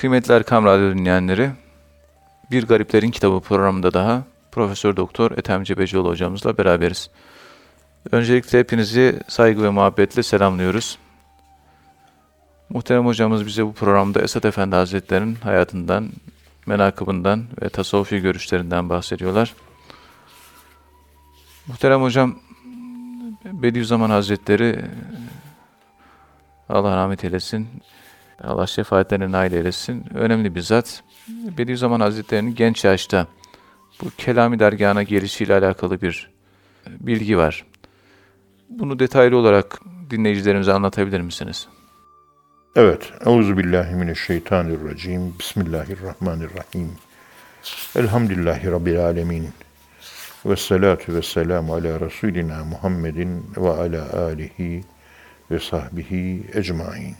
Kıymetli Erkam Radyo dinleyenleri, Bir Gariplerin Kitabı programında daha Profesör Doktor Ethem Cebecioğlu hocamızla beraberiz. Öncelikle hepinizi saygı ve muhabbetle selamlıyoruz. Muhterem hocamız bize bu programda Esat Efendi Hazretleri'nin hayatından, menakıbından ve tasavvufi görüşlerinden bahsediyorlar. Muhterem hocam, Bediüzzaman Hazretleri Allah rahmet eylesin, Allah şefaatlerine nail eylesin. Önemli bir zat. Bediüzzaman Hazretleri'nin genç yaşta bu Kelami dergahına gelişiyle alakalı bir bilgi var. Bunu detaylı olarak dinleyicilerimize anlatabilir misiniz? Evet. Euzu billahi mineşşeytanirracim. Bismillahirrahmanirrahim. Elhamdülillahi rabbil alamin. Ve salatu ve selamu ala Resulina Muhammedin ve ala alihi ve sahbihi ecmain.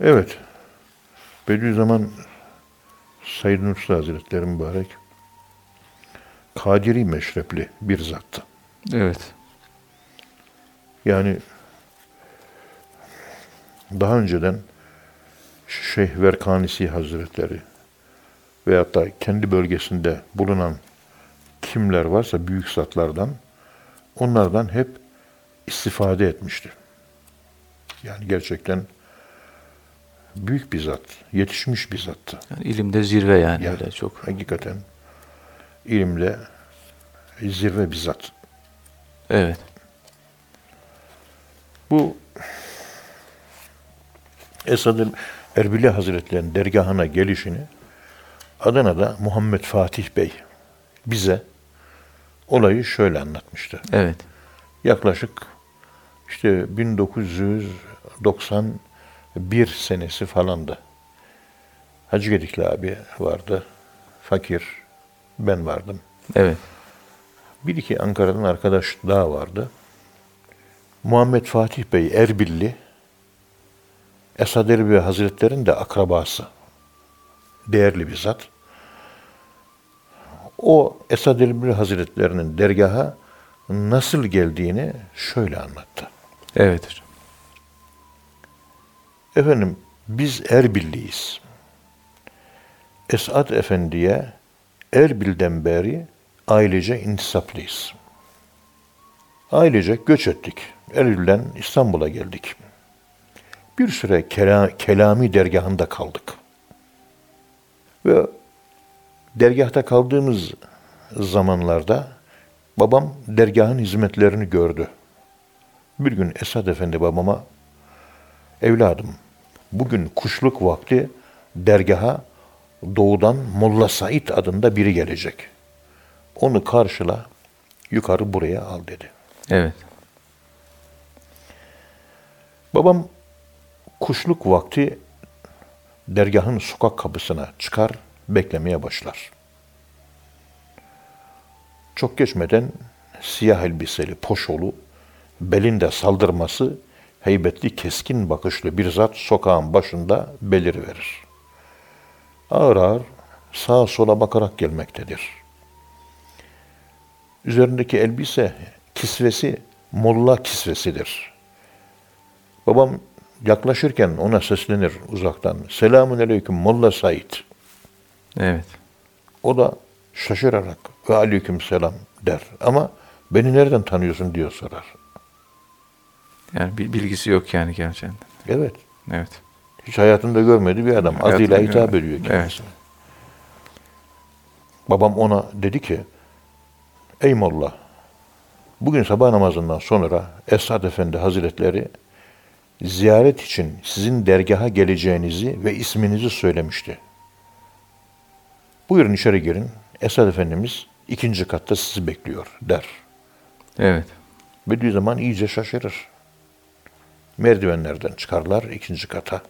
Evet. Bediüzzaman Said Nursi Hazretleri mübarek Kadiri meşrepli bir zattı. Evet. Yani daha önceden Şeyh Verkanisi Hazretleri veyahut da kendi bölgesinde bulunan kimler varsa büyük zatlardan onlardan hep istifade etmişti. Yani gerçekten büyük bir zat, yetişmiş bir zattı. Yani ilimde zirve yani, Yani öyle çok. Hakikaten ilimde zirve bir zat. Evet. Bu Esad Erbili Hazretleri'nin dergahına gelişini Adana'da Muhammed Fatih Bey bize olayı şöyle anlatmıştı. Evet. Yaklaşık işte 1991 senesi falandı. Hacı Gedikli abi vardı. Fakir. Ben vardım. Evet. Bir iki Ankara'dan arkadaş daha vardı. Muhammed Fatih Bey Erbilli, Esad Erbil Hazretleri'nin de akrabası. Değerli bir zat. O Esad Erbil Hazretleri'nin dergaha nasıl geldiğini şöyle anlattı. Evet hocam. Efendim biz Erbilliyiz. Esad Efendi'ye Erbil'den beri ailece intisaplıyız. Ailece göç ettik. Erbil'den İstanbul'a geldik. Bir süre kela, Kelami dergahında kaldık. Ve dergahta kaldığımız zamanlarda babam dergahın hizmetlerini gördü. Bir gün Esad Efendi babama evladım bugün kuşluk vakti dergaha doğudan Molla Said adında biri gelecek. Onu karşıla yukarı buraya al dedi. Evet. Babam kuşluk vakti dergahın sokak kapısına çıkar, beklemeye başlar. Çok geçmeden siyah elbiseli poşolu, belinde saldırması, heybetli keskin bakışlı bir zat sokağın başında belir verir. Ağır ağır sağa sola bakarak gelmektedir. Üzerindeki elbise kisvesi molla kisvesidir. Babam yaklaşırken ona seslenir uzaktan. Selamun aleyküm Molla Said. Evet. O da şaşırarak ve aleyküm selam der. Ama beni nereden tanıyorsun diyor sorar. Yani bir bilgisi yok yani gerçekten. Evet. Evet. Hiç hayatında görmediği bir adam. Hayatında Adıyla hitap görmedi. ediyor Evet. kendisine. Babam ona dedi ki, Ey Molla, bugün sabah namazından sonra Esad Efendi Hazretleri ziyaret için sizin dergaha geleceğinizi ve isminizi söylemişti. Buyurun içeri girin. Esad Efendimiz ikinci katta sizi bekliyor der. Evet. Bediüzzaman iyice şaşırır. Merdivenlerden çıkarlar ikinci kata.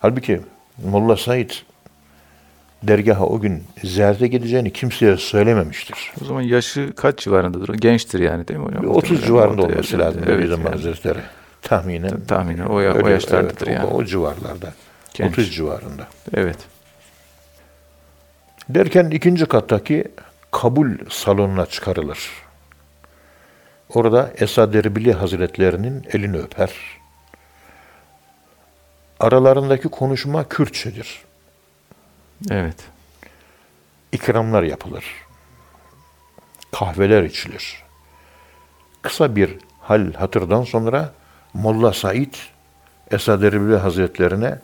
Halbuki Molla Said dergaha o gün ziyarete gideceğini kimseye söylememiştir. O zaman yaşı kaç civarındadır? Gençtir yani değil mi hocam? Bir 30 Muhtemelen civarında orta olması lazım Evet, Bediüzzaman yani. Hazretleri. Tahminen. Tahminen o, ya- o Öyle, yaşlardadır evet, yani. O, o civarlarda. Genç. 30 civarında. Evet. Derken ikinci kattaki kabul salonuna çıkarılır. Orada Esad Erbili Hazretlerinin elini öper. Aralarındaki konuşma Kürtçedir. Evet. İkramlar yapılır. Kahveler içilir. Kısa bir hal hatırdan sonra Molla Said Esad Erbil Hazretlerine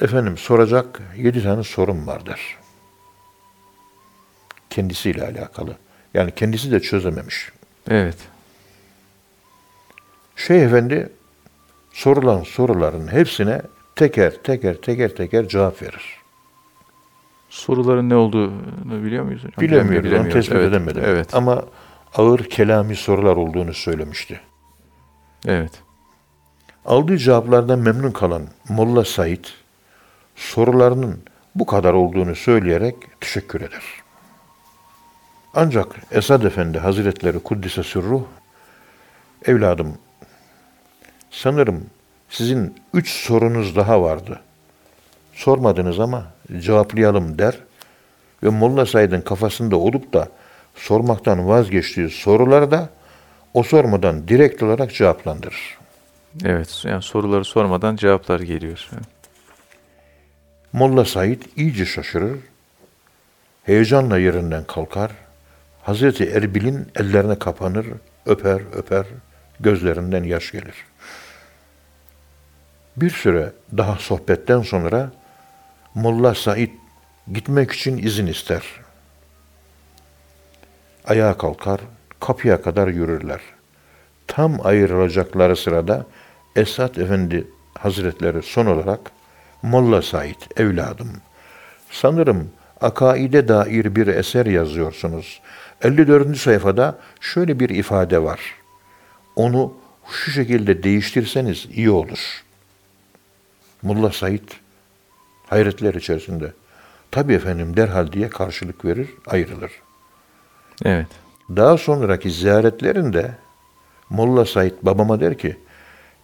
efendim soracak yedi tane sorum var der. Kendisiyle alakalı. Yani kendisi de çözememiş. Evet. Şeyh Efendi sorulan soruların hepsine teker teker teker teker cevap verir. Soruların ne olduğunu biliyor muyuz hocam? Bilemiyoruz, onu tespit evet. edemedim. Evet. Ama ağır kelami sorular olduğunu söylemişti. Evet. Aldığı cevaplardan memnun kalan Molla Said sorularının bu kadar olduğunu söyleyerek teşekkür eder. Ancak Esad Efendi Hazretleri Kuddise Sürruh evladım sanırım sizin üç sorunuz daha vardı. Sormadınız ama cevaplayalım der ve Molla Said'in kafasında olup da sormaktan vazgeçtiği soruları da o sormadan direkt olarak cevaplandırır. Evet. Yani soruları sormadan cevaplar geliyor. Molla Said iyice şaşırır, heyecanla yerinden kalkar, Hazreti Erbil'in ellerine kapanır, öper öper, gözlerinden yaş gelir. Bir süre daha sohbetten sonra Molla Said gitmek için izin ister. Ayağa kalkar, kapıya kadar yürürler. Tam ayrılacakları sırada Esat Efendi Hazretleri son olarak Molla Said evladım sanırım akaide dair bir eser yazıyorsunuz. 54. sayfada şöyle bir ifade var. Onu şu şekilde değiştirseniz iyi olur. Molla Said hayretler içerisinde. Tabii efendim derhal diye karşılık verir, ayrılır. Evet. Daha sonraki ziyaretlerinde Molla Said babama der ki,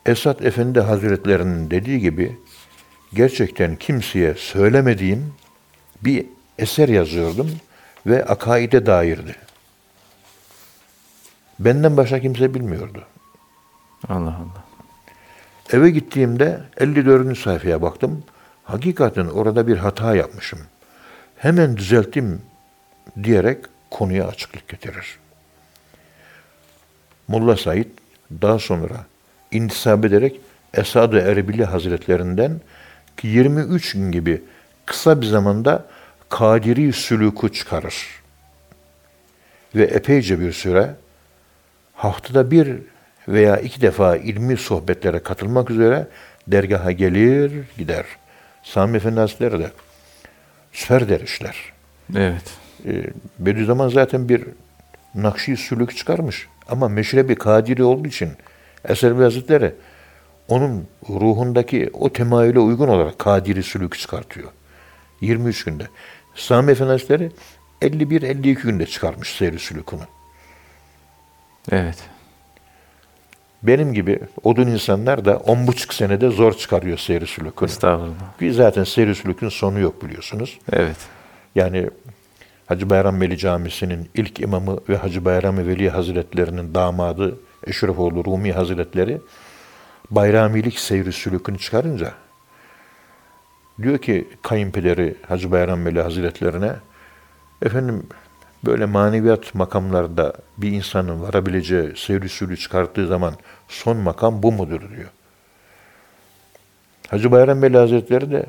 Esat Efendi Hazretlerinin dediği gibi gerçekten kimseye söylemediğim bir eser yazıyordum ve akaide dairdi. Benden başka kimse bilmiyordu. Allah Allah. Eve gittiğimde 54. sayfaya baktım. Hakikaten orada bir hata yapmışım. Hemen düzelttim diyerek konuya açıklık getirir. Molla Said daha sonra intisap ederek Esad-ı Erbili Hazretlerinden ki 23 gün gibi kısa bir zamanda Kadiri sülûku çıkarır. Ve epeyce bir süre haftada bir veya iki defa ilmi sohbetlere katılmak üzere dergaha gelir gider. Sami Efendi Hazretleri de süper derişler. Evet. E, Bediüzzaman zaten bir Nakşi sülük çıkarmış. Ama meşrebi kadiri olduğu için Eser Hazretleri onun ruhundaki o temayüle uygun olarak kadiri sülük çıkartıyor. 23 günde. Sami Efendi Hazretleri 51-52 günde çıkarmış seyri sülükünü. Evet. Benim gibi odun insanlar da on buçuk senede zor çıkarıyor seyri sülükünü. Estağfurullah. Ki zaten seyri sülükün sonu yok biliyorsunuz. Evet. Yani Hacı Bayram Veli Camisi'nin ilk imamı ve Hacı Bayram Veli Hazretlerinin damadı Eşrefoğlu Rumi Hazretleri bayramilik seyri sülükünü çıkarınca diyor ki kayınpederi Hacı Bayram Veli Hazretlerine efendim böyle maneviyat makamlarda bir insanın varabileceği seyri sülü çıkarttığı zaman son makam bu mudur diyor. Hacı Bayram Veli Hazretleri de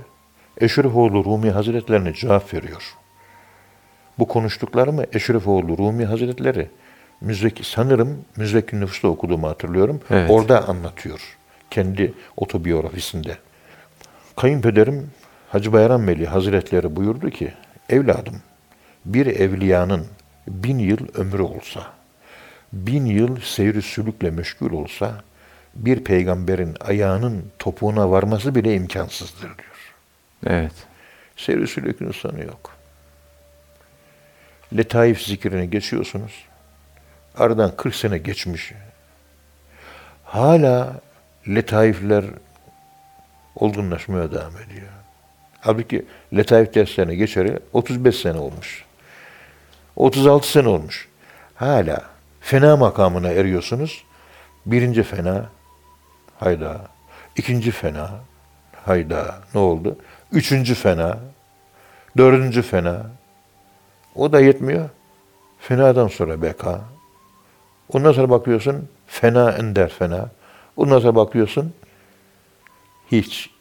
Eşrefoğlu Rumi Hazretlerine cevap veriyor. Bu konuştuklarımı Eşrefoğlu Rumi Hazretleri müzeki, sanırım müzekki nüfusta okuduğumu hatırlıyorum. Evet. Orada anlatıyor. Kendi otobiyografisinde. Kayınpederim Hacı Bayram Veli Hazretleri buyurdu ki, evladım bir evliyanın bin yıl ömrü olsa, bin yıl seyri sülükle meşgul olsa, bir peygamberin ayağının topuğuna varması bile imkansızdır diyor. Evet. Seyri sülükün sonu yok. Letaif zikrini geçiyorsunuz. Aradan 40 sene geçmiş. Hala letaifler olgunlaşmaya devam ediyor. Halbuki letaif derslerine geçeri 35 sene olmuş. 36 sene olmuş. Hala fena makamına eriyorsunuz. Birinci fena, hayda. İkinci fena, Hayda ne oldu? Üçüncü fena, dördüncü fena. O da yetmiyor. Fenadan sonra beka. Ondan sonra bakıyorsun fena ender fena. Ondan sonra bakıyorsun hiç.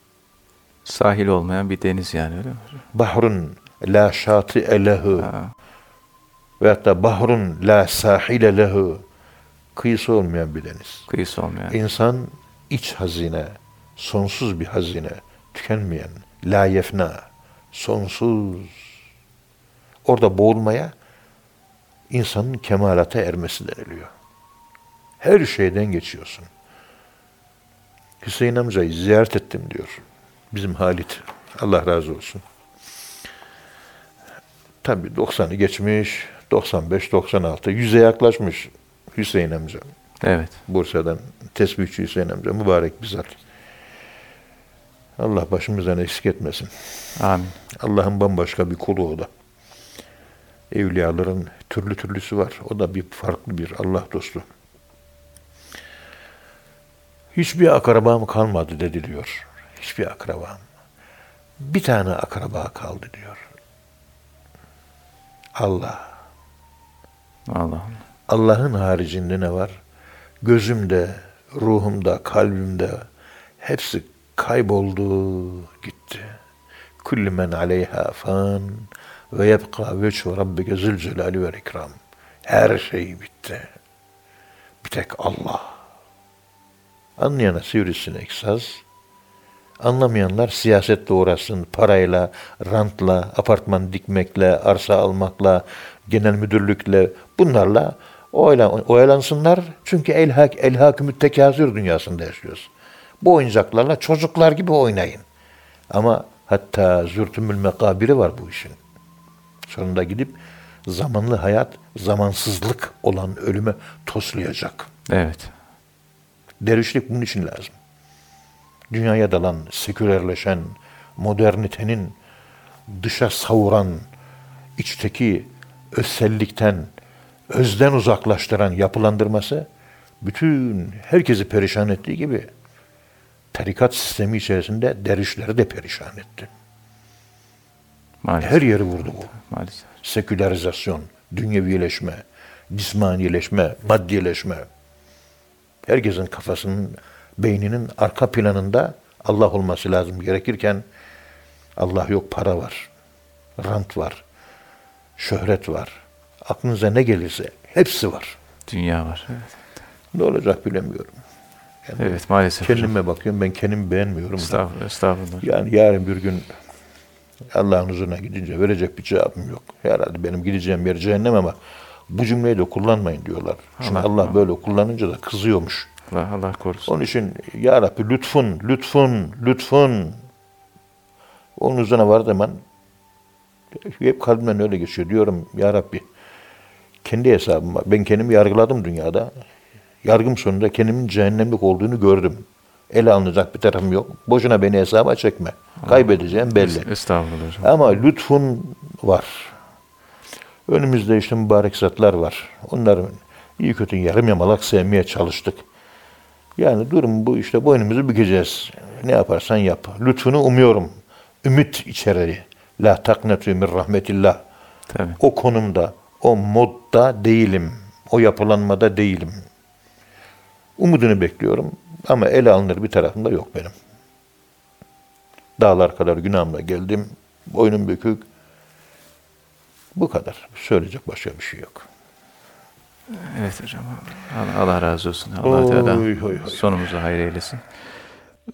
Sahil olmayan bir deniz yani öyle mi? Bahrun la şati'e lehu. Ha, Ve hatta bahrun la sahile lehu. Kıyısı olmayan bir deniz. kıyısı olmayan. İnsan iç hazine, sonsuz bir hazine, tükenmeyen, la yefna, sonsuz. Orada boğulmaya insanın kemalata ermesi deniliyor. Her şeyden geçiyorsun. Hüseyin amcayı ziyaret ettim diyor. Bizim Halit. Allah razı olsun. Tabii 90'ı geçmiş, 95, 96, 100'e yaklaşmış Hüseyin amca. Evet. Bursa'dan tesbihçi Hüseyin amca mübarek bir zat. Allah başımızdan eksik etmesin. Amin. Allah'ın bambaşka bir kulu o da. Evliyaların türlü türlüsü var. O da bir farklı bir Allah dostu. Hiçbir akrabam kalmadı dediliyor. Hiçbir akrabam. Bir tane akraba kaldı diyor. Allah. Allah. Allah'ın haricinde ne var? Gözümde, ruhumda, kalbimde hepsi kayboldu, gitti. Kullu men aleyha fan ve yebqa veçhu rabbike zülcelali ve ikram. Her şey bitti. Bir tek Allah. Anlayana sivrisinek saz, anlamayanlar siyasetle uğraşsın, parayla, rantla, apartman dikmekle, arsa almakla, genel müdürlükle, bunlarla oylan, oyalansınlar. Çünkü elhak, elhak müttekazür dünyasında yaşıyoruz. Bu oyuncaklarla çocuklar gibi oynayın. Ama hatta zürtümül mekabiri var bu işin. Sonunda gidip zamanlı hayat, zamansızlık olan ölüme toslayacak. Evet. Dervişlik bunun için lazım. Dünyaya dalan, sekülerleşen, modernitenin dışa savuran, içteki özsellikten, özden uzaklaştıran yapılandırması bütün herkesi perişan ettiği gibi tarikat sistemi içerisinde dervişleri de perişan etti. Maalesef. Her yeri vurdu bu. Maalesef. Sekülerizasyon, dünyevileşme, cismanileşme, maddiyeleşme. Herkesin kafasının, beyninin arka planında Allah olması lazım gerekirken Allah yok, para var, rant var, şöhret var. Aklınıza ne gelirse hepsi var. Dünya var. Evet. Ne olacak bilemiyorum. Yani Evet maalesef. hocam. kendime bakıyorum, ben kendimi beğenmiyorum. da. Estağfurullah. Estağfurullah. Yani yarın bir gün Allah'ın huzuruna gidince verecek bir cevabım yok. Herhalde benim gideceğim yer cehennem ama bu cümleyi de kullanmayın diyorlar. Çünkü Allah- Allah, böyle kullanınca da kızıyormuş. Allah, Allah korusun. Onun için Ya Rabbi lütfun, lütfun, lütfun. Onun üzerine var zaman hep kalbimden öyle geçiyor. Diyorum Ya Rabbi kendi hesabım var. Ben kendimi yargıladım dünyada. Yargım sonunda kendimin cehennemlik olduğunu gördüm. Ele alınacak bir tarafım yok. Boşuna beni hesaba çekme. Kaybedeceğim belli. Estağfurullah hocam. Ama lütfun var. Önümüzde işte mübarek zatlar var. Onları iyi kötü yarım yamalak sevmeye çalıştık. Yani durum bu işte boynumuzu bükeceğiz. Ne yaparsan yap. Lütfunu umuyorum. Ümit içerir. La taknetu min rahmetillah. Tabii. O konumda, o modda değilim. O yapılanmada değilim. Umudunu bekliyorum ama ele alınır bir tarafımda yok benim. Dağlar kadar günahımla geldim. Boynum bükük. Bu kadar. Söyleyecek başka bir şey yok. Evet hocam. Allah, Allah razı olsun. Allah Oy, Teala oy, oy. sonumuzu hayır eylesin.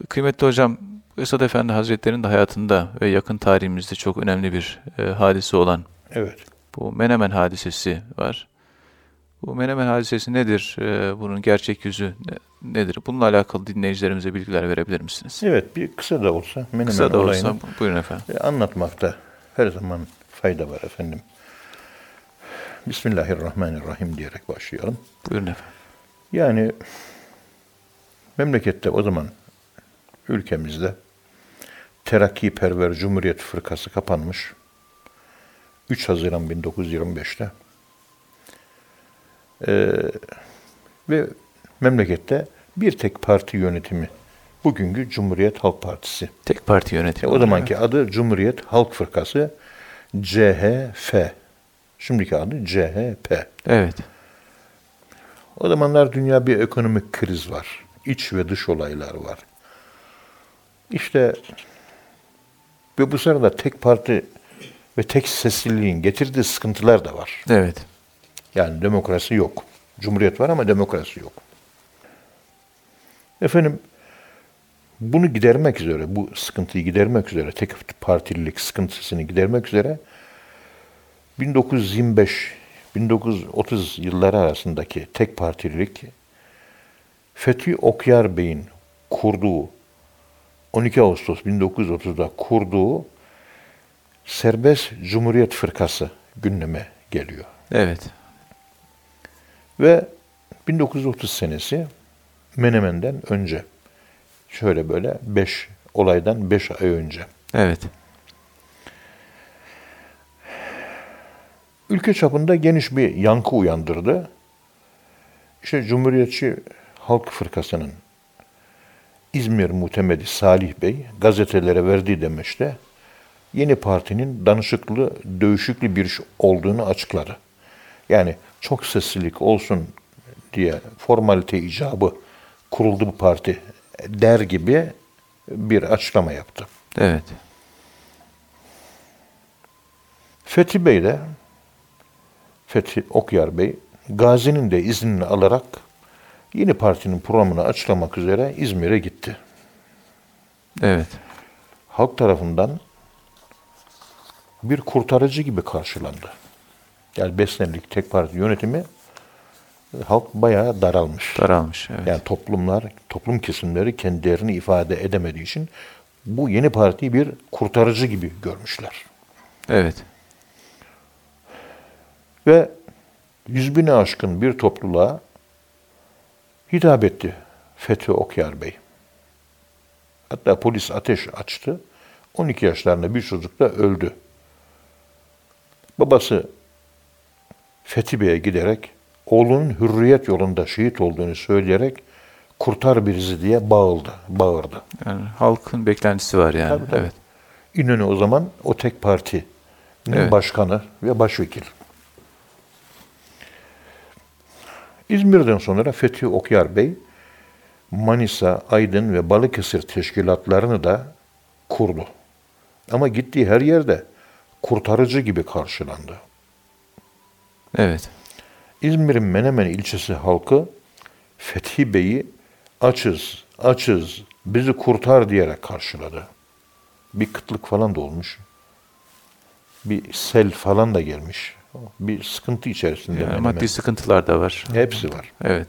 Kıymetli hocam, Esad Efendi Hazretleri'nin de hayatında ve yakın tarihimizde çok önemli bir e, hadise olan Evet. bu Menemen hadisesi var. Bu Menemen hadisesi nedir? E, bunun gerçek yüzü ne- nedir? Bununla alakalı dinleyicilerimize bilgiler verebilir misiniz? Evet bir kısa da olsa Menemen Kısa da olayını olsa buyurun efendim. e, anlatmakta her zaman fayda var efendim. Bismillahirrahmanirrahim diyerek başlayalım. Buyurun efendim. Yani memlekette o zaman ülkemizde Terakkiperver Cumhuriyet Fırkası kapanmış. 3 Haziran 1925'te. Ee, ve memlekette bir tek parti yönetimi Bugünkü Cumhuriyet Halk Partisi. Tek parti E, yönetimi. o zamanki adı Cumhuriyet Halk Fırkası CHF. Şimdiki adı CHP. Evet. O zamanlar dünya bir ekonomik kriz var. İç ve dış olaylar var. İşte ve bu sırada tek parti ve tek sesliliğin getirdiği sıkıntılar da var. Evet. Yani demokrasi yok. Cumhuriyet var ama demokrasi yok. Efendim bunu gidermek üzere, bu sıkıntıyı gidermek üzere, tek partililik sıkıntısını gidermek üzere 1925-1930 yılları arasındaki tek partililik Fethi Okyar Bey'in kurduğu 12 Ağustos 1930'da kurduğu Serbest Cumhuriyet Fırkası gündeme geliyor. Evet. Ve 1930 senesi Menemen'den önce. Şöyle böyle 5 olaydan 5 ay önce. Evet. Ülke çapında geniş bir yankı uyandırdı. İşte Cumhuriyetçi Halk Fırkası'nın İzmir muhtemeli Salih Bey gazetelere verdiği demeçte yeni partinin danışıklı, dövüşüklü bir iş olduğunu açıkladı. Yani çok seslilik olsun diye formalite icabı kuruldu bu parti der gibi bir açıklama yaptı. Evet. Fethi Bey de Fethi Okyar Bey Gazi'nin de iznini alarak yeni partinin programını açıklamak üzere İzmir'e gitti. Evet. Halk tarafından bir kurtarıcı gibi karşılandı. Yani beslenlik tek parti yönetimi halk bayağı daralmış. Daralmış. Evet. Yani toplumlar, toplum kesimleri kendilerini ifade edemediği için bu yeni partiyi bir kurtarıcı gibi görmüşler. Evet. Ve yüz bine aşkın bir topluluğa hitap etti Fethi Okyar Bey. Hatta polis ateş açtı. 12 yaşlarında bir çocuk da öldü. Babası Fethi Bey'e giderek oğlunun hürriyet yolunda şehit olduğunu söyleyerek kurtar bizi diye bağıldı, bağırdı. Yani halkın beklentisi var yani. Tabii, tabii. Evet. İnönü o zaman o tek partinin Evet. başkanı ve başvekil. İzmir'den sonra Fethi Okyar Bey Manisa, Aydın ve Balıkesir teşkilatlarını da kurdu. Ama gittiği her yerde kurtarıcı gibi karşılandı. Evet. İzmir'in Menemen ilçesi halkı Fethi Bey'i açız, açız, bizi kurtar diyerek karşıladı. Bir kıtlık falan da olmuş. Bir sel falan da gelmiş. Bir sıkıntı içerisinde Yani maddi sıkıntılar da var. Hepsi var. Evet.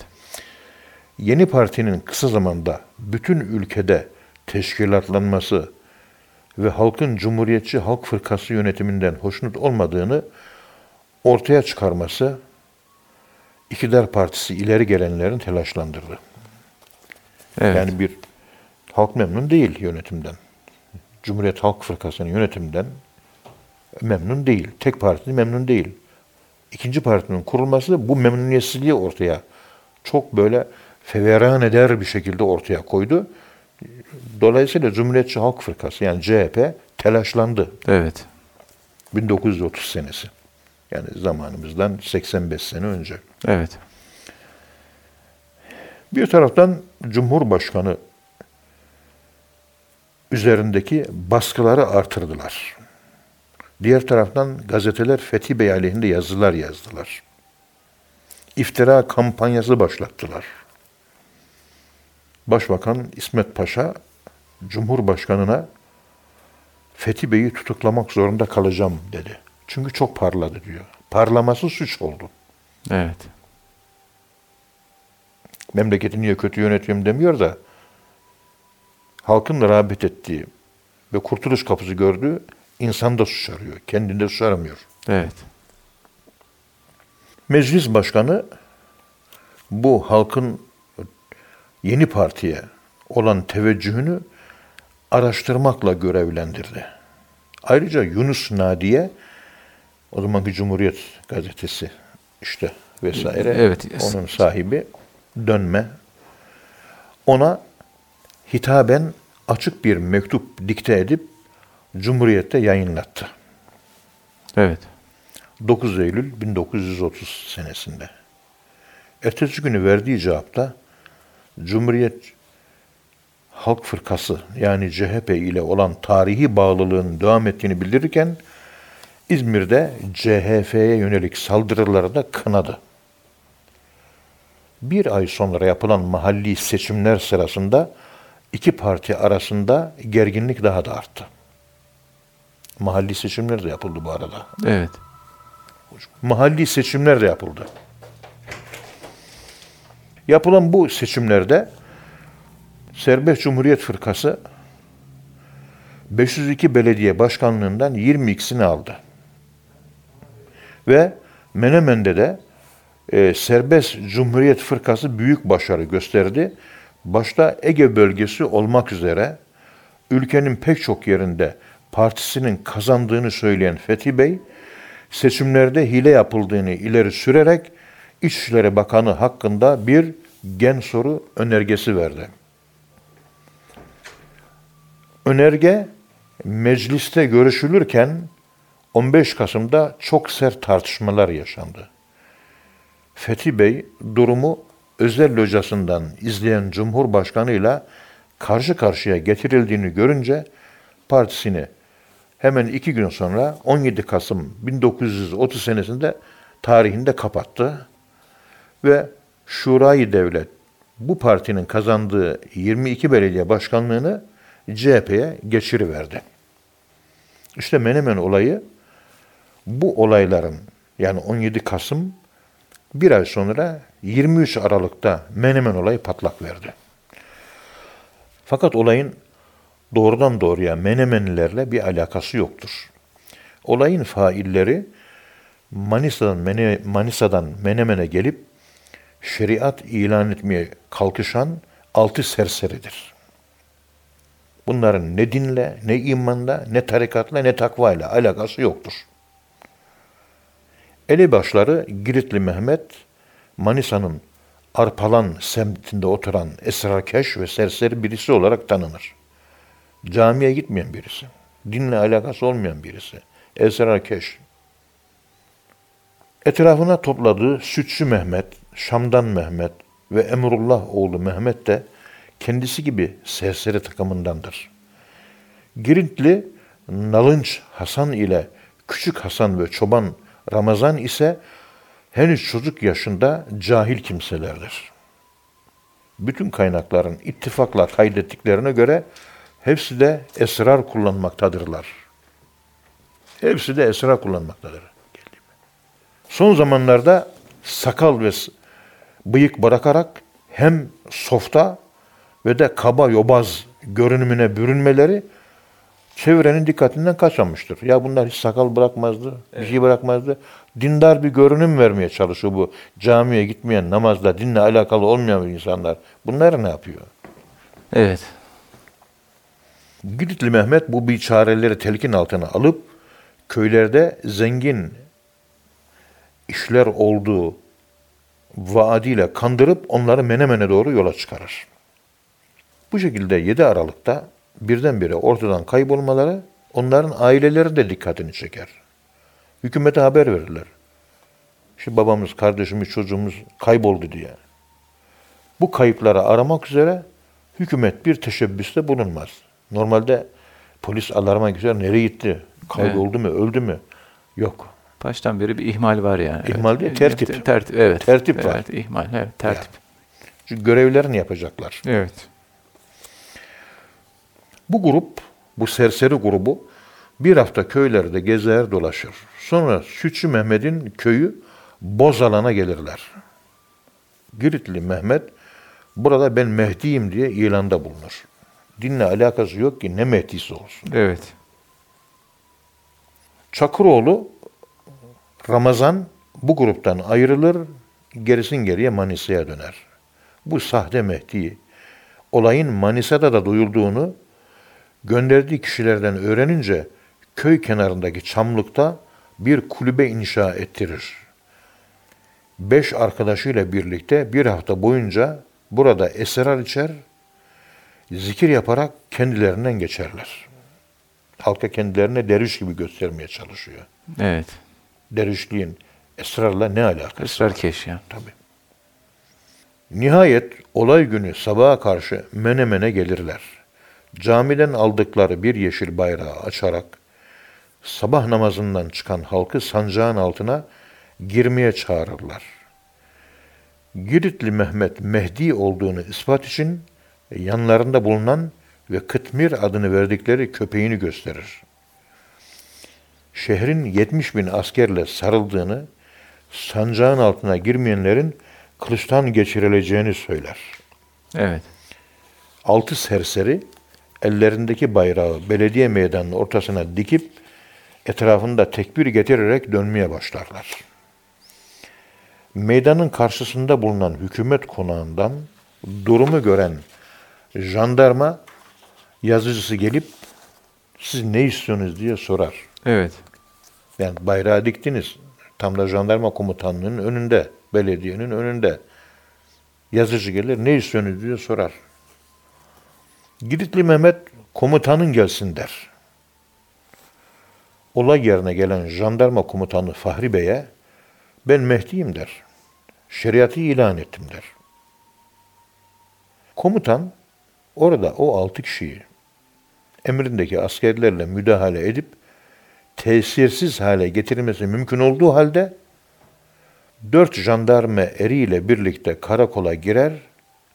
Yeni partinin kısa zamanda bütün ülkede teşkilatlanması ve halkın Cumhuriyetçi Halk Fırkası yönetiminden hoşnut olmadığını ortaya çıkarması iktidar partisi ileri gelenlerin telaşlandırdı. Evet. Yani bir halk memnun değil yönetimden. Cumhuriyet Halk Fırkası'nın yönetiminden memnun değil. Tek parti memnun değil. İkinci partinin kurulması bu memnuniyetsizliği ortaya çok böyle feveran eder bir şekilde ortaya koydu. Dolayısıyla Cumhuriyetçi Halk Fırkası yani CHP telaşlandı. evet. 1930 senesi. Yani zamanımızdan 85 sene önce. Evet. Bir taraftan Cumhurbaşkanı üzerindeki baskıları artırdılar. Diğer taraftan gazeteler Fethi Bey aleyhinde yazılar yazdılar. İftira kampanyası başlattılar. Başbakan İsmet Paşa Cumhurbaşkanına Fethi Bey'i tutuklamak zorunda kalacağım dedi. Çünkü çok parladı diyor. Parlaması suç oldu. Evet. memleketi niye kötü yönetiyorum demiyor da halkın rağbet ettiği ve kurtuluş kapısı gördüğü insan da suç arıyor. Kendinde suç aramıyor. Evet. Meclis başkanı bu halkın yeni partiye olan teveccühünü araştırmakla görevlendirdi. Ayrıca Yunus Nadiye o zamanki Cumhuriyet gazetesi işte vesaire Evet. onun sahibi dönme ona hitaben açık bir mektup dikte edip Cumhuriyet'te yayınlattı. Evet. 9 Eylül 1930 senesinde. Ertesi günü verdiği cevapta Cumhuriyet Halk Fırkası yani CHP ile olan tarihi bağlılığın devam ettiğini bildirirken İzmir'de CHP'ye yönelik saldırıları da kınadı. Bir ay sonra yapılan mahalli seçimler sırasında iki parti arasında gerginlik daha da arttı. Mahalli seçimler de yapıldı bu arada. Evet. Mahalli seçimler de yapıldı. Yapılan bu seçimlerde Serbest Cumhuriyet Fırkası 502 belediye başkanlığından 22'sini aldı. Ve Menemen'de de e, Serbest Cumhuriyet Fırkası büyük başarı gösterdi. Başta Ege bölgesi olmak üzere ülkenin pek çok yerinde partisinin kazandığını söyleyen Fethi Bey, seçimlerde hile yapıldığını ileri sürerek İçişleri Bakanı hakkında bir gen soru önergesi verdi. Önerge mecliste görüşülürken 15 Kasım'da çok sert tartışmalar yaşandı. Fethi Bey durumu özel locasından izleyen Cumhurbaşkanı ile karşı karşıya getirildiğini görünce partisini hemen iki gün sonra 17 Kasım 1930 senesinde tarihinde kapattı ve Şurayı Devlet bu partinin kazandığı 22 belediye başkanlığını CHP'ye geçiriverdi. İşte Menemen olayı bu olayların yani 17 Kasım bir ay sonra 23 Aralık'ta Menemen olayı patlak verdi. Fakat olayın doğrudan doğruya Menemenlilerle bir alakası yoktur. Olayın failleri Manisa'dan, Mene, Manisa'dan Menemen'e gelip şeriat ilan etmeye kalkışan altı serseridir. Bunların ne dinle, ne imanla, ne tarikatla, ne takvayla alakası yoktur. Elebaşları Giritli Mehmet, Manisa'nın Arpalan semtinde oturan esrarkeş ve serseri birisi olarak tanınır. Camiye gitmeyen birisi. Dinle alakası olmayan birisi. Esrarkeş. Etrafına topladığı Sütçü Mehmet, Şam'dan Mehmet ve Emrullah oğlu Mehmet de kendisi gibi serseri takımındandır. Girintli Nalınç Hasan ile Küçük Hasan ve Çoban Ramazan ise henüz çocuk yaşında cahil kimselerdir. Bütün kaynakların ittifakla kaydettiklerine göre hepsi de esrar kullanmaktadırlar. Hepsi de esrar kullanmaktadır. Son zamanlarda sakal ve bıyık bırakarak hem softa ve de kaba yobaz görünümüne bürünmeleri çevrenin dikkatinden kaçmamıştır. Ya bunlar hiç sakal bırakmazdı, evet. bir şey bırakmazdı. Dindar bir görünüm vermeye çalışıyor bu camiye gitmeyen, namazla, dinle alakalı olmayan insanlar. Bunlar ne yapıyor? Evet. Giritli Mehmet bu biçareleri telkin altına alıp köylerde zengin işler olduğu vaadiyle kandırıp onları Menemen'e doğru yola çıkarır. Bu şekilde 7 Aralık'ta birdenbire ortadan kaybolmaları onların aileleri de dikkatini çeker. Hükümete haber verirler. İşte babamız, kardeşimiz, çocuğumuz kayboldu diye. Bu kayıpları aramak üzere hükümet bir teşebbüste bulunmaz. Normalde polis alarma geçer, nereye gitti, kayboldu evet. mu, öldü mü? Yok. Baştan beri bir ihmal var yani. İhmal evet. değil, tertip. Tertip, evet. Tertip evet, var. Evet, ihmal, evet, tertip. Yani. Çünkü görevlerini yapacaklar. Evet. Bu grup, bu serseri grubu bir hafta köylerde gezer dolaşır. Sonra Sütçü Mehmet'in köyü Bozalan'a gelirler. Giritli Mehmet burada ben Mehdi'yim diye ilanda bulunur. Dinle alakası yok ki ne Mehdi'si olsun. Evet. Çakıroğlu Ramazan bu gruptan ayrılır, gerisin geriye Manisa'ya döner. Bu sahte Mehdi, olayın Manisa'da da duyulduğunu gönderdiği kişilerden öğrenince köy kenarındaki çamlıkta bir kulübe inşa ettirir. Beş arkadaşıyla birlikte bir hafta boyunca burada esrar içer, zikir yaparak kendilerinden geçerler. Halka kendilerine derviş gibi göstermeye çalışıyor. Evet. Dervişliğin esrarla ne alakası? Esrar keş ya. Tabii. Nihayet olay günü sabaha karşı Menemen'e gelirler. Camiden aldıkları bir yeşil bayrağı açarak sabah namazından çıkan halkı sancağın altına girmeye çağırırlar. Giritli Mehmet Mehdi olduğunu ispat için yanlarında bulunan ve Kıtmir adını verdikleri köpeğini gösterir. Şehrin 70 bin askerle sarıldığını, sancağın altına girmeyenlerin kılıçtan geçirileceğini söyler. Evet. Altı serseri ellerindeki bayrağı belediye meydanının ortasına dikip etrafında tekbir getirerek dönmeye başlarlar. Meydanın karşısında bulunan hükümet konağından durumu gören jandarma yazıcısı gelip siz ne istiyorsunuz diye sorar. Evet. Yani bayrağı diktiniz. Tam da jandarma komutanlığının önünde, belediyenin önünde. Yazıcı gelir, ne istiyorsunuz diye sorar. Giritli Mehmet komutanın gelsin der. Olay yerine gelen jandarma komutanı Fahri Bey'e ben Mehdi'yim der. Şeriatı ilan ettim der. Komutan orada o altı kişiyi emrindeki askerlerle müdahale edip tesirsiz hale getirilmesi mümkün olduğu halde dört jandarma eriyle birlikte karakola girer,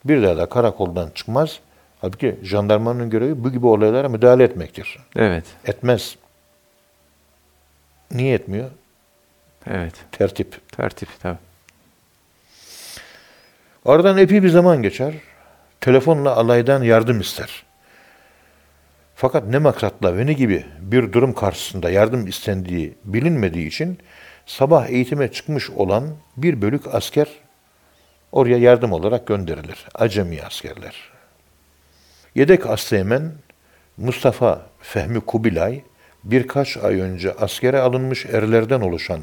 bir daha da karakoldan çıkmaz. Halbuki jandarmanın görevi bu gibi olaylara müdahale etmektir. Evet. Etmez. Niye etmiyor? Evet. Tertip. Tertip tabii. Aradan epey bir zaman geçer. Telefonla alaydan yardım ister. Fakat ne maksatla ve ne gibi bir durum karşısında yardım istendiği bilinmediği için sabah eğitime çıkmış olan bir bölük asker oraya yardım olarak gönderilir. Acemi askerler. Yedek asteğmen Mustafa Fehmi Kubilay birkaç ay önce askere alınmış erlerden oluşan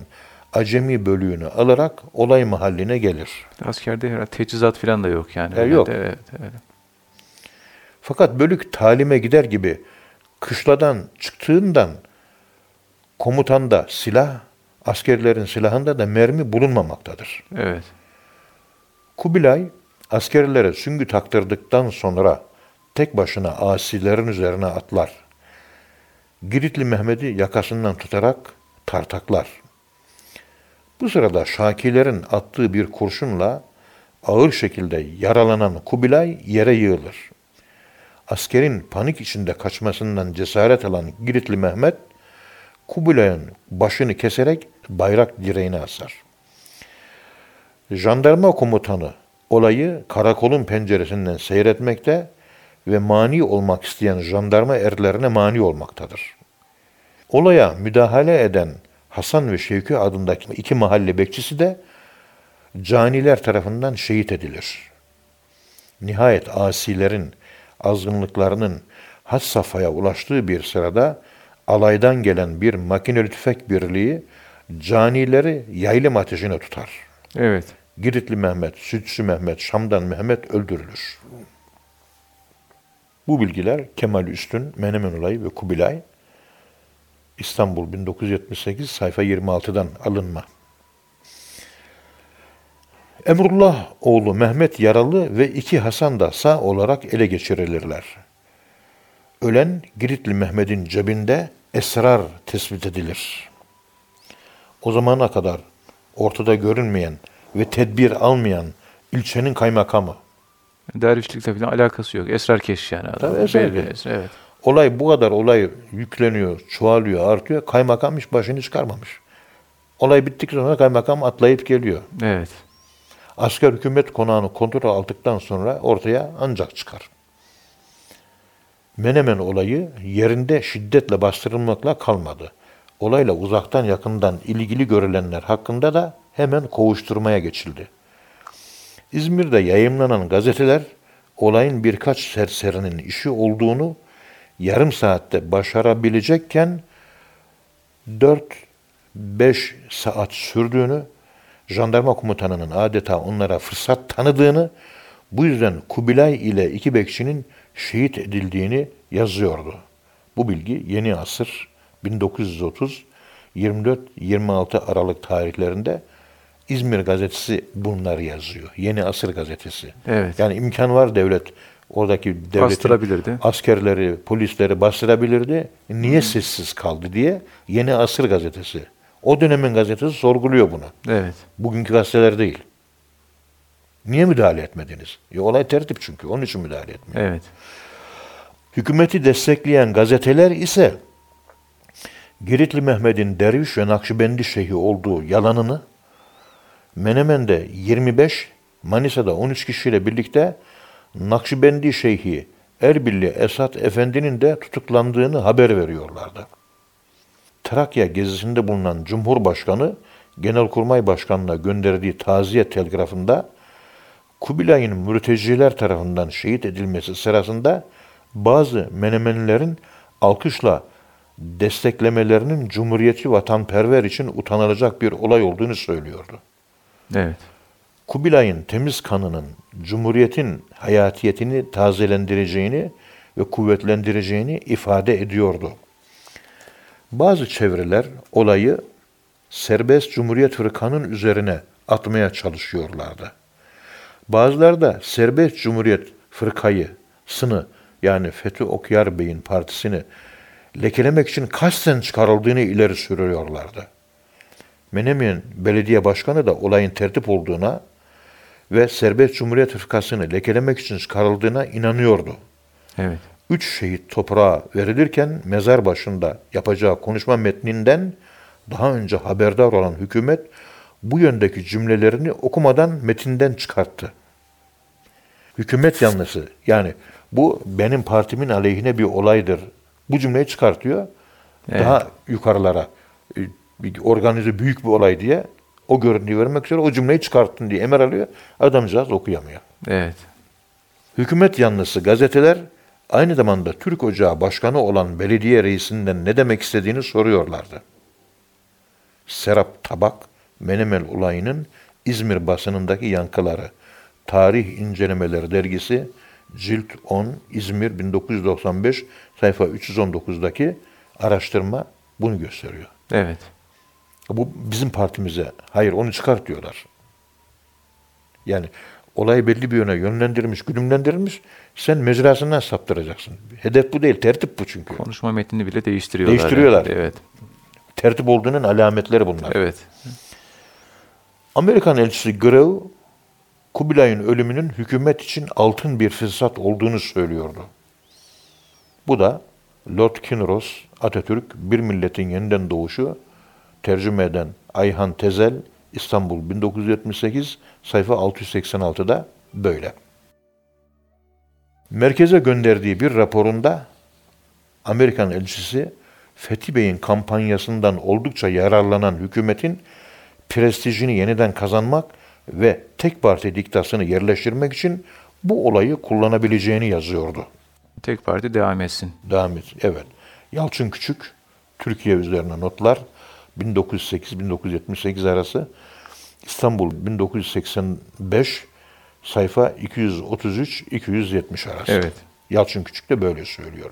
acemi bölüğünü alarak olay mahalline gelir. Askerde herhalde teçhizat falan da yok yani. E, yok. Evet, evet. Fakat bölük talime gider gibi kışladan çıktığından komutanda silah, askerlerin silahında da mermi bulunmamaktadır. Evet. Kubilay askerlere süngü taktırdıktan sonra tek başına asilerin üzerine atlar. Giritli Mehmet'i yakasından tutarak tartaklar. Bu sırada Şakilerin attığı bir kurşunla ağır şekilde yaralanan Kubilay yere yığılır. Askerin panik içinde kaçmasından cesaret alan Giritli Mehmet, Kubilay'ın başını keserek bayrak direğine asar. Jandarma komutanı olayı karakolun penceresinden seyretmekte ve mani olmak isteyen jandarma erlerine mani olmaktadır. Olaya müdahale eden Hasan ve Şevki adındaki iki mahalle bekçisi de caniler tarafından şehit edilir. Nihayet asilerin azgınlıklarının had safhaya ulaştığı bir sırada alaydan gelen bir makineli tüfek birliği canileri yaylım ateşine tutar. Evet. Giritli Mehmet, Sütçü Mehmet, Şam'dan Mehmet öldürülür. Bu bilgiler Kemal Üstün, Menemen Olayı ve Kubilay, İstanbul 1978 sayfa 26'dan alınma. Emrullah oğlu Mehmet yaralı ve iki Hasan da sağ olarak ele geçirilirler. Ölen Giritli Mehmet'in cebinde esrar tespit edilir. O zamana kadar ortada görünmeyen ve tedbir almayan ilçenin kaymakamı, Dervişlikle falan alakası yok. Esrar keş yani. adam. Tabii esrar Belli. Evet. Olay bu kadar olay yükleniyor, çoğalıyor, artıyor. Kaymakam hiç başını çıkarmamış. Olay bittikten sonra kaymakam atlayıp geliyor. Evet. Asker hükümet konağını kontrol aldıktan sonra ortaya ancak çıkar. Menemen olayı yerinde şiddetle bastırılmakla kalmadı. Olayla uzaktan yakından ilgili görülenler hakkında da hemen kovuşturmaya geçildi. İzmir'de yayımlanan gazeteler olayın birkaç serserinin işi olduğunu yarım saatte başarabilecekken 4-5 saat sürdüğünü, jandarma komutanının adeta onlara fırsat tanıdığını, bu yüzden Kubilay ile iki bekçinin şehit edildiğini yazıyordu. Bu bilgi Yeni Asır 1930 24-26 Aralık tarihlerinde İzmir gazetesi bunları yazıyor. Yeni Asır gazetesi. Evet. Yani imkan var devlet oradaki devletin askerleri, polisleri bastırabilirdi. Niye sessiz kaldı diye Yeni Asır gazetesi. O dönemin gazetesi sorguluyor bunu. Evet. Bugünkü gazeteler değil. Niye müdahale etmediniz? E, olay tertip çünkü. Onun için müdahale etmiyor. Evet. Hükümeti destekleyen gazeteler ise Giritli Mehmet'in derviş ve Nakşibendi şeyhi olduğu yalanını Menemen'de 25, Manisa'da 13 kişiyle birlikte Nakşibendi şeyhi Erbilli Esat Efendi'nin de tutuklandığını haber veriyorlardı. Trakya gezisinde bulunan Cumhurbaşkanı Genelkurmay Başkanı'na gönderdiği taziye telgrafında Kubilay'ın mürteciler tarafından şehit edilmesi sırasında bazı Menemenilerin alkışla desteklemelerinin Cumhuriyetçi vatanperver için utanılacak bir olay olduğunu söylüyordu. Evet. Kubilay'ın temiz kanının Cumhuriyet'in hayatiyetini tazelendireceğini ve kuvvetlendireceğini ifade ediyordu. Bazı çevreler olayı serbest Cumhuriyet Fırkanın üzerine atmaya çalışıyorlardı. Bazıları da serbest Cumhuriyet Fırkayı, sını yani Fethi Okyar Bey'in partisini lekelemek için kasten çıkarıldığını ileri sürüyorlardı. Menemen Belediye Başkanı da olayın tertip olduğuna ve Serbest Cumhuriyet Fırkası'nı lekelemek için çıkarıldığına inanıyordu. Evet. Üç şehit toprağa verilirken mezar başında yapacağı konuşma metninden daha önce haberdar olan hükümet bu yöndeki cümlelerini okumadan metinden çıkarttı. Hükümet yanlısı yani bu benim partimin aleyhine bir olaydır. Bu cümleyi çıkartıyor. Evet. Daha yukarılara e, bir organize büyük bir olay diye o görüntüyü vermek üzere o cümleyi çıkarttın diye emir alıyor. Adamcağız okuyamıyor. Evet. Hükümet yanlısı gazeteler aynı zamanda Türk Ocağı Başkanı olan belediye reisinden ne demek istediğini soruyorlardı. Serap Tabak, Menemel olayının İzmir basınındaki yankıları, Tarih İncelemeleri dergisi, Cilt 10, İzmir 1995, sayfa 319'daki araştırma bunu gösteriyor. Evet. Bu bizim partimize, hayır onu çıkart diyorlar. Yani olayı belli bir yöne yönlendirilmiş, güdümlendirilmiş, sen mecrasından saptıracaksın. Hedef bu değil, tertip bu çünkü. Konuşma metnini bile değiştiriyorlar. Değiştiriyorlar. Evet. Tertip olduğunun alametleri bunlar. Evet. Amerikan elçisi Grew, Kubilay'ın ölümünün hükümet için altın bir fırsat olduğunu söylüyordu. Bu da Lord Kinross, Atatürk, Bir Milletin Yeniden Doğuşu, tercüme eden Ayhan Tezel, İstanbul 1978, sayfa 686'da böyle. Merkeze gönderdiği bir raporunda Amerikan elçisi Fethi Bey'in kampanyasından oldukça yararlanan hükümetin prestijini yeniden kazanmak ve tek parti diktasını yerleştirmek için bu olayı kullanabileceğini yazıyordu. Tek parti devam etsin. Devam et. Evet. Yalçın Küçük, Türkiye üzerine notlar 1908-1978 arası İstanbul 1985 sayfa 233-270 arası. Evet. Yalçın Küçük de böyle söylüyor.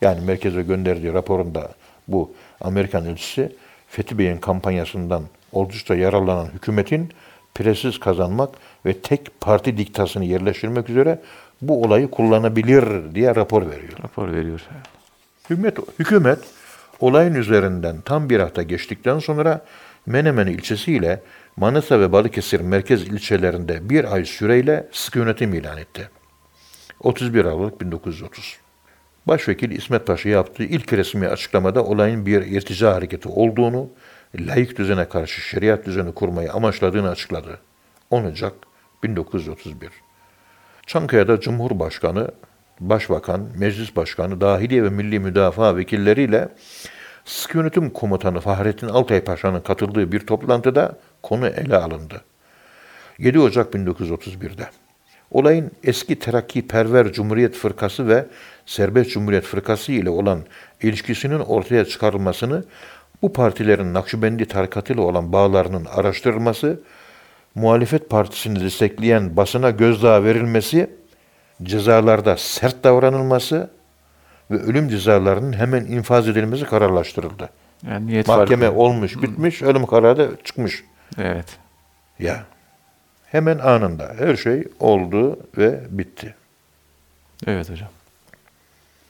Yani merkeze gönderdiği raporunda bu Amerikan elçisi Fethi Bey'in kampanyasından oldukça yararlanan hükümetin presiz kazanmak ve tek parti diktasını yerleştirmek üzere bu olayı kullanabilir diye rapor veriyor. Rapor veriyor. Hükümet, hükümet olayın üzerinden tam bir hafta geçtikten sonra Menemen ilçesiyle Manisa ve Balıkesir merkez ilçelerinde bir ay süreyle sıkı yönetim ilan etti. 31 Aralık 1930. Başvekil İsmet Paşa yaptığı ilk resmi açıklamada olayın bir irtica hareketi olduğunu, layık düzene karşı şeriat düzeni kurmayı amaçladığını açıkladı. 10 Ocak 1931. Çankaya'da Cumhurbaşkanı, Başbakan, Meclis Başkanı, Dahiliye ve Milli Müdafaa vekilleriyle Sıkı Yönetim Komutanı Fahrettin Altay Paşa'nın katıldığı bir toplantıda konu ele alındı. 7 Ocak 1931'de. Olayın eski Terakki Perver Cumhuriyet Fırkası ve Serbest Cumhuriyet Fırkası ile olan ilişkisinin ortaya çıkarılmasını, bu partilerin Nakşibendi tarikatıyla olan bağlarının araştırılması, muhalefet partisini destekleyen basına gözdağı verilmesi cezalarda sert davranılması ve ölüm cezalarının hemen infaz edilmesi kararlaştırıldı. Yani niyet Mahkeme farkı. olmuş, bitmiş, ölüm kararı da çıkmış. Evet. Ya. Hemen anında her şey oldu ve bitti. Evet hocam.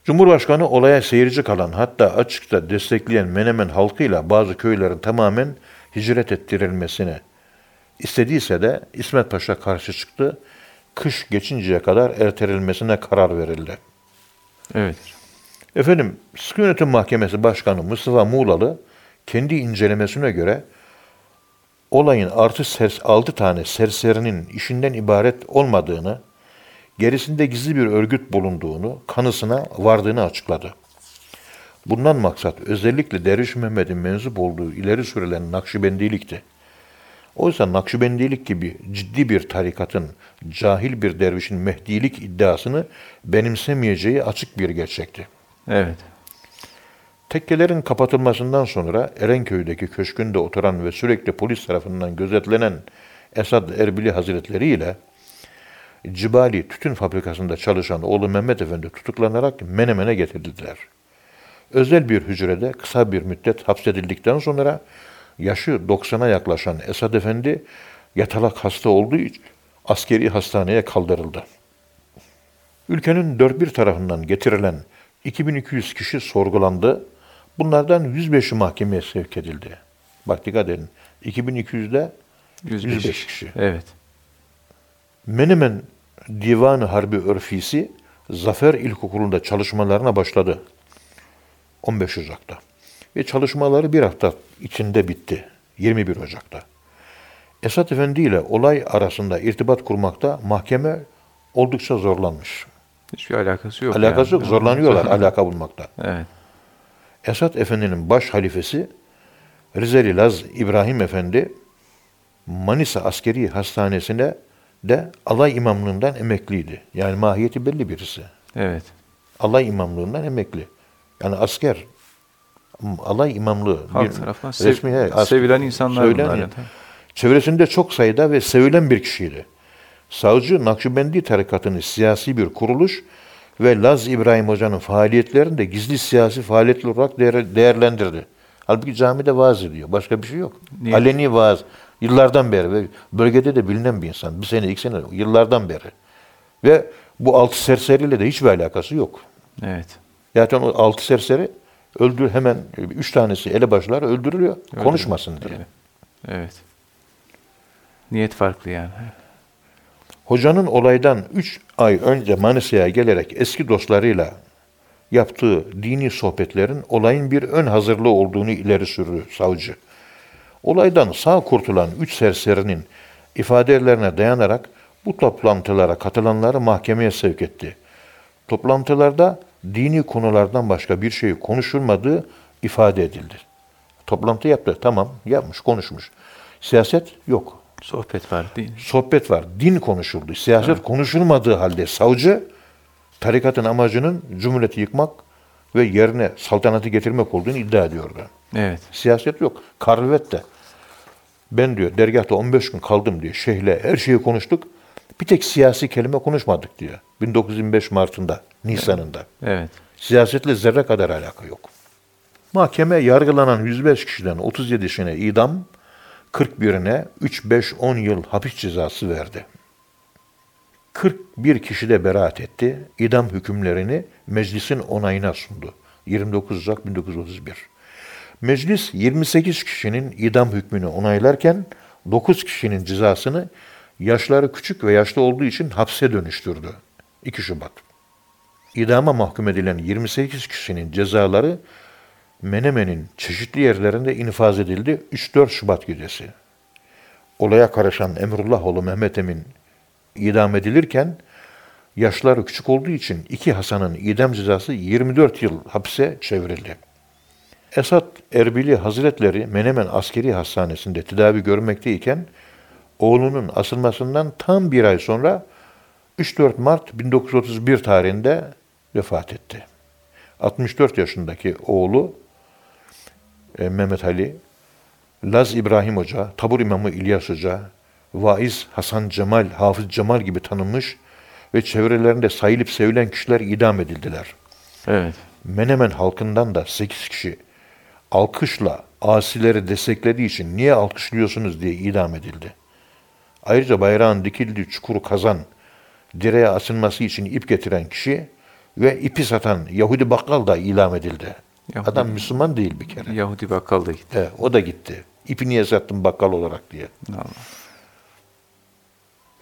Cumhurbaşkanı olaya seyirci kalan hatta açıkça destekleyen Menemen halkıyla bazı köylerin tamamen hicret ettirilmesini istediyse de İsmet Paşa karşı çıktı. Kış geçinceye kadar ertelenmesine karar verildi. Evet. Efendim, Sıkı Yönetim Mahkemesi Başkanı Mustafa Muğlalı kendi incelemesine göre olayın artı sers 6 tane serserinin işinden ibaret olmadığını, gerisinde gizli bir örgüt bulunduğunu, kanısına vardığını açıkladı. Bundan maksat özellikle Derviş Mehmet'in mensup olduğu ileri sürülen Nakşibendilikti. Oysa Nakşibendilik gibi ciddi bir tarikatın cahil bir dervişin mehdilik iddiasını benimsemeyeceği açık bir gerçekti. Evet. Tekkelerin kapatılmasından sonra Erenköy'deki köşkünde oturan ve sürekli polis tarafından gözetlenen Esad Erbili Hazretleri ile Cibali Tütün Fabrikası'nda çalışan oğlu Mehmet Efendi tutuklanarak Menemen'e getirildiler. Özel bir hücrede kısa bir müddet hapsedildikten sonra yaşı 90'a yaklaşan Esad Efendi yatalak hasta olduğu için askeri hastaneye kaldırıldı. Ülkenin dört bir tarafından getirilen 2200 kişi sorgulandı. Bunlardan 105'i mahkemeye sevk edildi. Bak dikkat edin. 2200'de 105. 105 kişi. Evet. Menemen Divanı Harbi Örfisi Zafer İlkokulu'nda çalışmalarına başladı. 15 Ocak'ta. Ve çalışmaları bir hafta içinde bitti. 21 Ocak'ta. Esat Efendi ile olay arasında irtibat kurmakta mahkeme oldukça zorlanmış. Hiçbir alakası yok. Alakası yani. yok. Zorlanıyorlar alaka bulmakta. Evet. Esat Efendi'nin baş halifesi Rizeli Laz İbrahim Efendi Manisa Askeri Hastanesi'nde de alay imamlığından emekliydi. Yani mahiyeti belli birisi. Evet. Alay imamlığından emekli. Yani asker alay imamlığı Halk bir tarafından sev- resmi he, as- sevilen insanlar bunlar. yani. Çevresinde çok sayıda ve sevilen bir kişiydi. Savcı Nakşibendi tarikatını siyasi bir kuruluş ve Laz İbrahim Hoca'nın faaliyetlerini de gizli siyasi faaliyetler olarak değer- değerlendirdi. Halbuki camide vaaz ediyor. Başka bir şey yok. Niye? Aleni vaaz. Yıllardan beri ve bölgede de bilinen bir insan. Bir sene, iki sene, yıllardan beri. Ve bu altı serseriyle de hiçbir alakası yok. Evet. Zaten o altı serseri öldür hemen üç tanesi elebaşlar öldürülüyor. Konuşmasın diye. Evet. evet. Niyet farklı yani. Hocanın olaydan 3 ay önce Manisa'ya gelerek eski dostlarıyla yaptığı dini sohbetlerin olayın bir ön hazırlığı olduğunu ileri sürdü savcı. Olaydan sağ kurtulan 3 serserinin ifadelerine dayanarak bu toplantılara katılanları mahkemeye sevk etti. Toplantılarda dini konulardan başka bir şey konuşulmadığı ifade edildi. Toplantı yaptı, tamam yapmış, konuşmuş. Siyaset yok, Sohbet var değil mi? sohbet var. Din konuşuldu. Siyaset konuşulmadığı halde savcı tarikatın amacının cumhuriyeti yıkmak ve yerine saltanatı getirmek olduğunu iddia ediyordu. Evet. Siyaset yok. Karvet de ben diyor dergahta 15 gün kaldım diyor. Şeyhle her şeyi konuştuk. Bir tek siyasi kelime konuşmadık diyor. 1925 Mart'ında, Nisan'ında. Evet. Siyasetle zerre kadar alaka yok. Mahkeme yargılanan 105 kişiden 37'sine idam, 41'ine 3-5-10 yıl hapis cezası verdi. 41 kişi de beraat etti. İdam hükümlerini meclisin onayına sundu. 29 Ocak 1931. Meclis 28 kişinin idam hükmünü onaylarken 9 kişinin cezasını yaşları küçük ve yaşlı olduğu için hapse dönüştürdü. 2 Şubat. İdama mahkum edilen 28 kişinin cezaları Menemen'in çeşitli yerlerinde infaz edildi 3-4 Şubat gecesi. Olaya karışan Emrullahoğlu Mehmet Emin idam edilirken yaşları küçük olduğu için iki Hasan'ın idam cezası 24 yıl hapse çevrildi. Esat Erbili Hazretleri Menemen Askeri Hastanesi'nde tedavi görmekteyken oğlunun asılmasından tam bir ay sonra 3-4 Mart 1931 tarihinde vefat etti. 64 yaşındaki oğlu e, Mehmet Ali, Laz İbrahim Hoca, Tabur İmamı İlyas Hoca, Vaiz Hasan Cemal, Hafız Cemal gibi tanınmış ve çevrelerinde sayılıp sevilen kişiler idam edildiler. Evet. Menemen halkından da 8 kişi alkışla asileri desteklediği için niye alkışlıyorsunuz diye idam edildi. Ayrıca bayrağın dikildiği çukuru kazan, direğe asılması için ip getiren kişi ve ipi satan Yahudi bakkal da idam edildi. Yahudi- Adam Müslüman değil bir kere. Yahudi bakkal da gitti. Evet, o da gitti. İpi niye sattın bakkal olarak diye. Allah.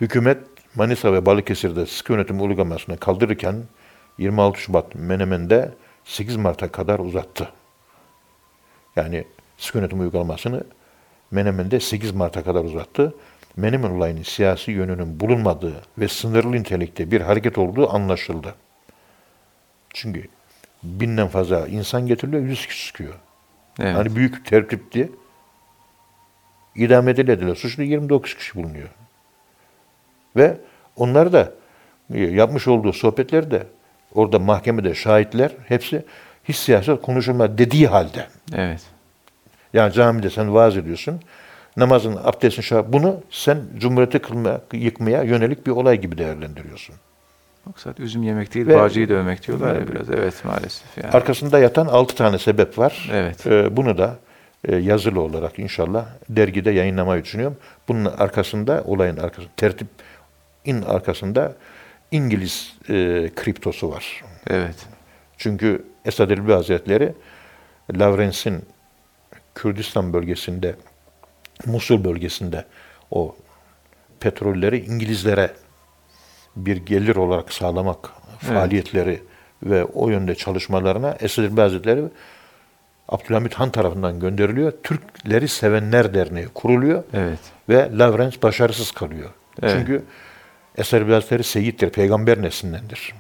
Hükümet Manisa ve Balıkesir'de sıkı yönetim uygulamasını kaldırırken 26 Şubat Menemen'de 8 Mart'a kadar uzattı. Yani sıkı yönetim uygulamasını Menemen'de 8 Mart'a kadar uzattı. Menemen olayının siyasi yönünün bulunmadığı ve sınırlı nitelikte bir hareket olduğu anlaşıldı. Çünkü binden fazla insan getiriliyor, 100 kişi çıkıyor. Evet. Hani büyük tertipti. İdam edildiler. Suçlu 29 kişi bulunuyor. Ve onlar da e, yapmış olduğu sohbetlerde orada mahkemede şahitler hepsi hiç siyaset konuşulma dediği halde. Evet. Yani camide sen vaaz ediyorsun. Namazın, abdestin, şah, bunu sen cumhuriyeti kılma, yıkmaya yönelik bir olay gibi değerlendiriyorsun. Maksat üzüm yemek değil, Ve- bağcıyı dövmek diyorlar ya biraz. Evet maalesef. Yani. Arkasında yatan altı tane sebep var. Evet. Ee, bunu da e, yazılı olarak inşallah dergide yayınlamayı düşünüyorum. Bunun arkasında, olayın arkasında, tertipin arkasında İngiliz e, kriptosu var. Evet. Çünkü Esad Erbil Hazretleri Lawrence'in Kürdistan bölgesinde, Musul bölgesinde o petrolleri İngilizlere bir gelir olarak sağlamak faaliyetleri ve o yönde çalışmalarına Esad Erbil Hazretleri Abdülhamit Han tarafından gönderiliyor. Türkleri Sevenler Derneği kuruluyor Evet. ve Lawrence başarısız kalıyor. Evet. Çünkü Eser Hazretleri seyittir, peygamber neslindendir.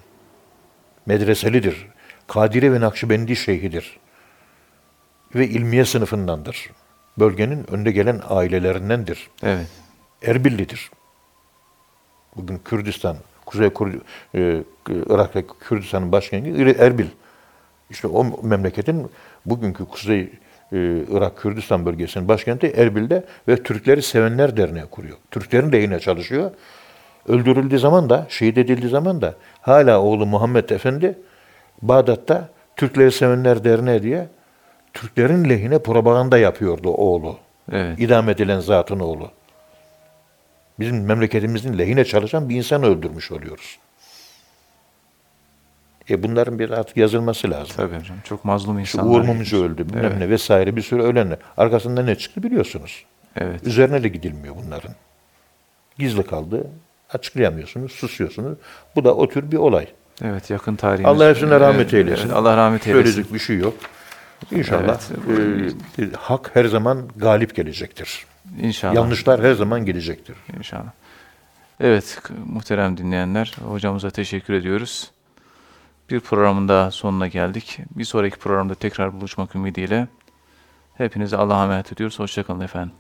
Medreselidir. Kadire ve Nakşibendi şeyhidir. Ve ilmiye sınıfındandır. Bölgenin önde gelen ailelerindendir. Evet. Erbillidir. Bugün Kürdistan, Kuzey Kur, e, Irak ve Kürdistan'ın başkenti Erbil. İşte o memleketin bugünkü Kuzey e, Irak Kürdistan bölgesinin başkenti Erbil'de ve Türkleri Sevenler Derneği kuruyor. Türklerin lehine çalışıyor. Öldürüldüğü zaman da, şehit edildiği zaman da hala oğlu Muhammed Efendi Bağdat'ta Türkleri Sevenler Derneği diye Türklerin lehine propaganda yapıyordu oğlu. Evet. İdam edilen zatın oğlu. Bizim memleketimizin lehine çalışan bir insanı öldürmüş oluyoruz. E bunların bir artık yazılması lazım. Tabii hocam. Çok mazlum Şu insanlar. Uğur Mumcu öldü bilmem Evet. ne vesaire bir sürü ölenler. Arkasında ne çıktı biliyorsunuz. Evet. Üzerine de gidilmiyor bunların. Gizli kaldı. Açıklayamıyorsunuz, susuyorsunuz. Bu da o tür bir olay. Evet yakın tarihimiz. Allah hepsine rahmet eylesin. evet, Allah rahmet eylesin. Söyleyecek bir şey yok. İnşallah Evet. e, hak her zaman galip gelecektir. İnşallah. Yanlışlar her zaman gelecektir. İnşallah. Evet muhterem dinleyenler hocamıza teşekkür ediyoruz. Bir programın daha sonuna geldik. Bir sonraki programda tekrar buluşmak ümidiyle hepinize Allah'a emanet ediyoruz. Hoşçakalın efendim.